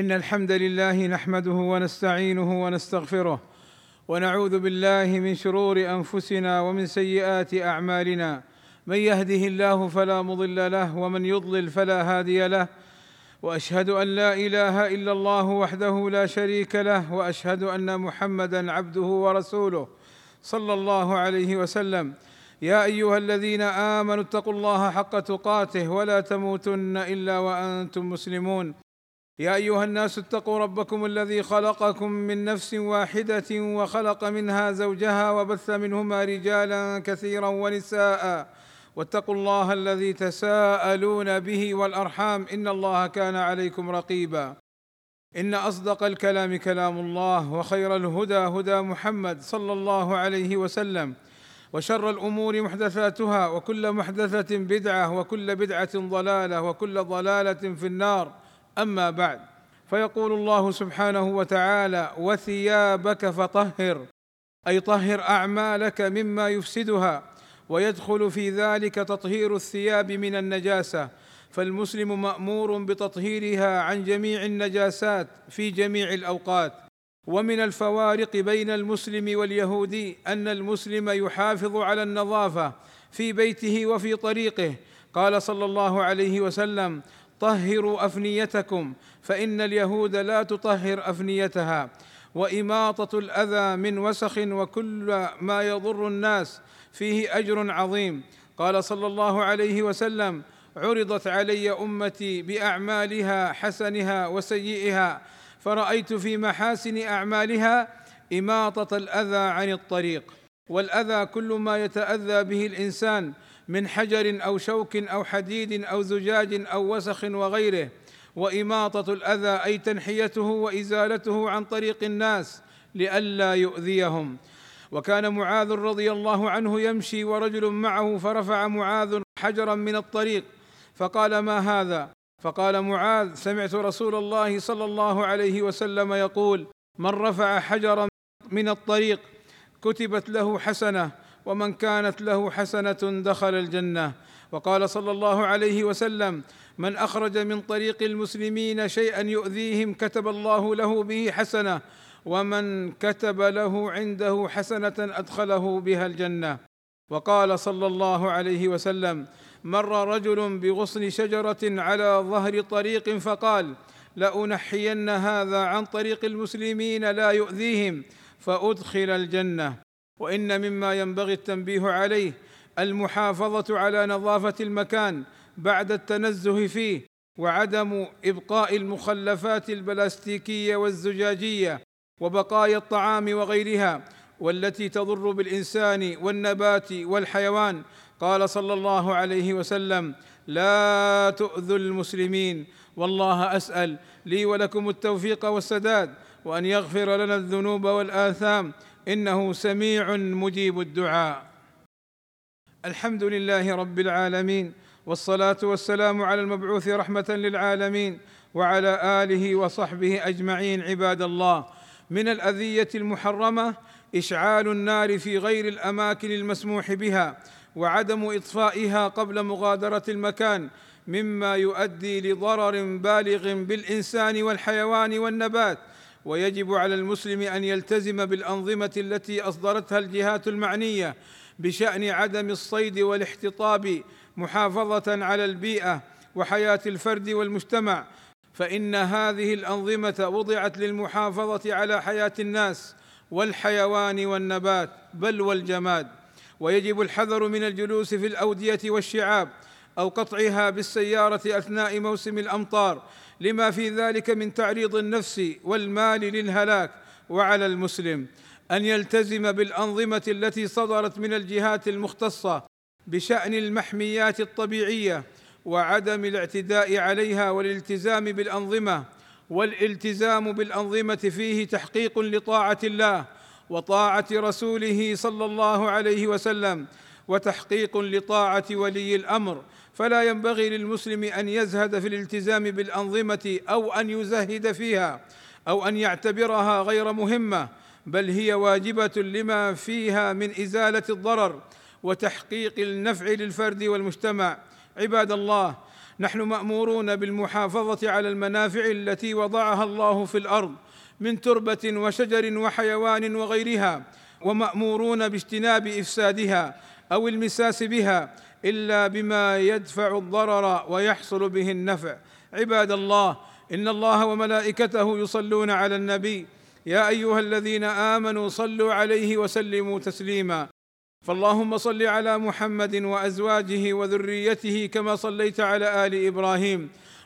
إن الحمد لله نحمده ونستعينه ونستغفره ونعوذ بالله من شرور أنفسنا ومن سيئات أعمالنا. من يهده الله فلا مضل له ومن يضلل فلا هادي له. وأشهد أن لا إله إلا الله وحده لا شريك له وأشهد أن محمدا عبده ورسوله صلى الله عليه وسلم. يا أيها الذين آمنوا اتقوا الله حق تقاته ولا تموتن إلا وأنتم مسلمون. يا أيها الناس اتقوا ربكم الذي خلقكم من نفس واحدة وخلق منها زوجها وبث منهما رجالا كثيرا ونساء. واتقوا الله الذي تساءلون به والأرحام. إن الله كان عليكم رقيبا. إن أصدق الكلام كلام الله وخير الهدى هدى محمد صلى الله عليه وسلم. وشر الأمور محدثاتها. وكل محدثة بدعة. وكل بدعة ضلالة. وكل ضلالة في النار. أما بعد فيقول الله سبحانه وتعالى وثيابك فطهر. أي طهر أعمالك مما يفسدها ويدخل في ذلك تطهير الثياب من النجاسة. فالمسلم مأمور بتطهيرها عن جميع النجاسات في جميع الأوقات. ومن الفوارق بين المسلم واليهودي أن المسلم يحافظ على النظافة في بيته وفي طريقه. قال صلى الله عليه وسلم طهروا أفنيتكم فإن اليهود لا تطهر أفنيتها. وإماطة الأذى من وسخ وكل ما يضر الناس فيه أجر عظيم. قال صلى الله عليه وسلم عرضت علي أمتي بأعمالها حسنها وسيئها فرأيت في محاسن أعمالها إماطة الأذى عن الطريق. والأذى كل ما يتأذى به الإنسان من حجر أو شوك أو حديد أو زجاج أو وسخ وغيره. وإماطة الأذى أي تنحيته وإزالته عن طريق الناس لئلا يؤذيهم. وكان معاذ رضي الله عنه يمشي ورجل معه فرفع معاذ حجرا من الطريق. فقال ما هذا؟ فقال معاذ سمعت رسول الله صلى الله عليه وسلم يقول من رفع حجرا من الطريق كتبت له حسنة ومن كانت له حسنة دخل الجنة. وقال صلى الله عليه وسلم من أخرج من طريق المسلمين شيئا يؤذيهم كتب الله له به حسنة ومن كتب له عنده حسنة أدخله بها الجنة. وقال صلى الله عليه وسلم مر رجل بغصن شجرة على ظهر طريق فقال لانحين هذا عن طريق المسلمين لا يؤذيهم فأدخل الجنة. وإن مما ينبغي التنبيه عليه المحافظة على نظافة المكان بعد التنزه فيه وعدم إبقاء المخلفات البلاستيكية والزجاجية وبقايا الطعام وغيرها والتي تضر بالإنسان والنبات والحيوان. قال صلى الله عليه وسلم لا تؤذوا المسلمين والله أسأل لي ولكم التوفيق والسداد وأن يغفر لنا الذنوب والآثام. إنه سميع مجيب الدعاء. الحمد لله رب العالمين والصلاة والسلام على المبعوث رحمة للعالمين وعلى آله وصحبه أجمعين عباد الله. من الأذية المحرمة إشعال النار في غير الأماكن المسموح بها. وعدم إطفائها قبل مغادرة المكان مما يؤدي لضرر بالغ بالإنسان والحيوان والنبات. ويجب على المسلم أن يلتزم بالأنظمة التي أصدرتها الجهات المعنية بشأن عدم الصيد والاحتطاب محافظة على البيئة وحياة الفرد والمجتمع. فإن هذه الأنظمة وضعت للمحافظة على حياة الناس والحيوان والنبات بل والجماد. ويجب الحذر من الجلوس في الأودية والشعاب أو قطعها بالسيارة أثناء موسم الأمطار لما في ذلك من تعريض النفس والمال للهلاك وعلى المسلم. أن يلتزم بالأنظمة التي صدرت من الجهات المختصة بشأن المحميات الطبيعية وعدم الاعتداء عليها والالتزام بالأنظمة والالتزام بالأنظمة فيه تحقيق لطاعة الله وطاعة رسوله صلى الله عليه وسلم وتحقيق لطاعة ولي الأمر. فلا ينبغي للمسلم أن يزهد في الالتزام بالأنظمة أو أن يزهد فيها أو أن يعتبرها غير مهمة بل هي واجبة لما فيها من إزالة الضرر وتحقيق النفع للفرد والمجتمع. عباد الله نحن مأمورون بالمحافظة على المنافع التي وضعها الله في الأرض من تربة وشجر وحيوان وغيرها ومأمورون باجتناب إفسادها أو المساس بها إلا بما يدفع الضرر ويحصل به النفع. عباد الله إن الله وملائكته يصلون على النبي. يا أيها الذين آمنوا صلوا عليه وسلموا تسليما. فاللهم صل على محمد وأزواجه وذريته كما صليت على آل إبراهيم.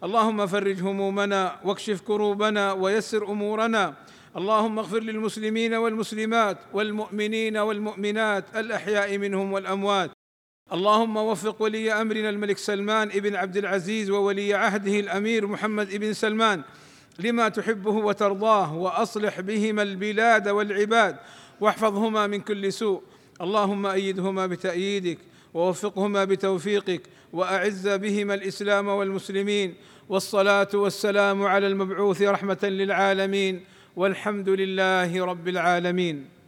اللهم فرج همومنا واكشف كروبنا ويسر أمورنا. اللهم اغفر للمسلمين والمسلمات والمؤمنين والمؤمنات الأحياء منهم والأموات. اللهم وفق ولي أمرنا الملك سلمان ابن عبد العزيز وولي عهده الأمير محمد ابن سلمان لما تحبه وترضاه وأصلح بهما البلاد والعباد واحفظهما من كل سوء. اللهم أيدهما بتأييدك. ووفقهما بتوفيقك وأعز بهما الإسلام والمسلمين والصلاة والسلام على المبعوث رحمة للعالمين والحمد لله رب العالمين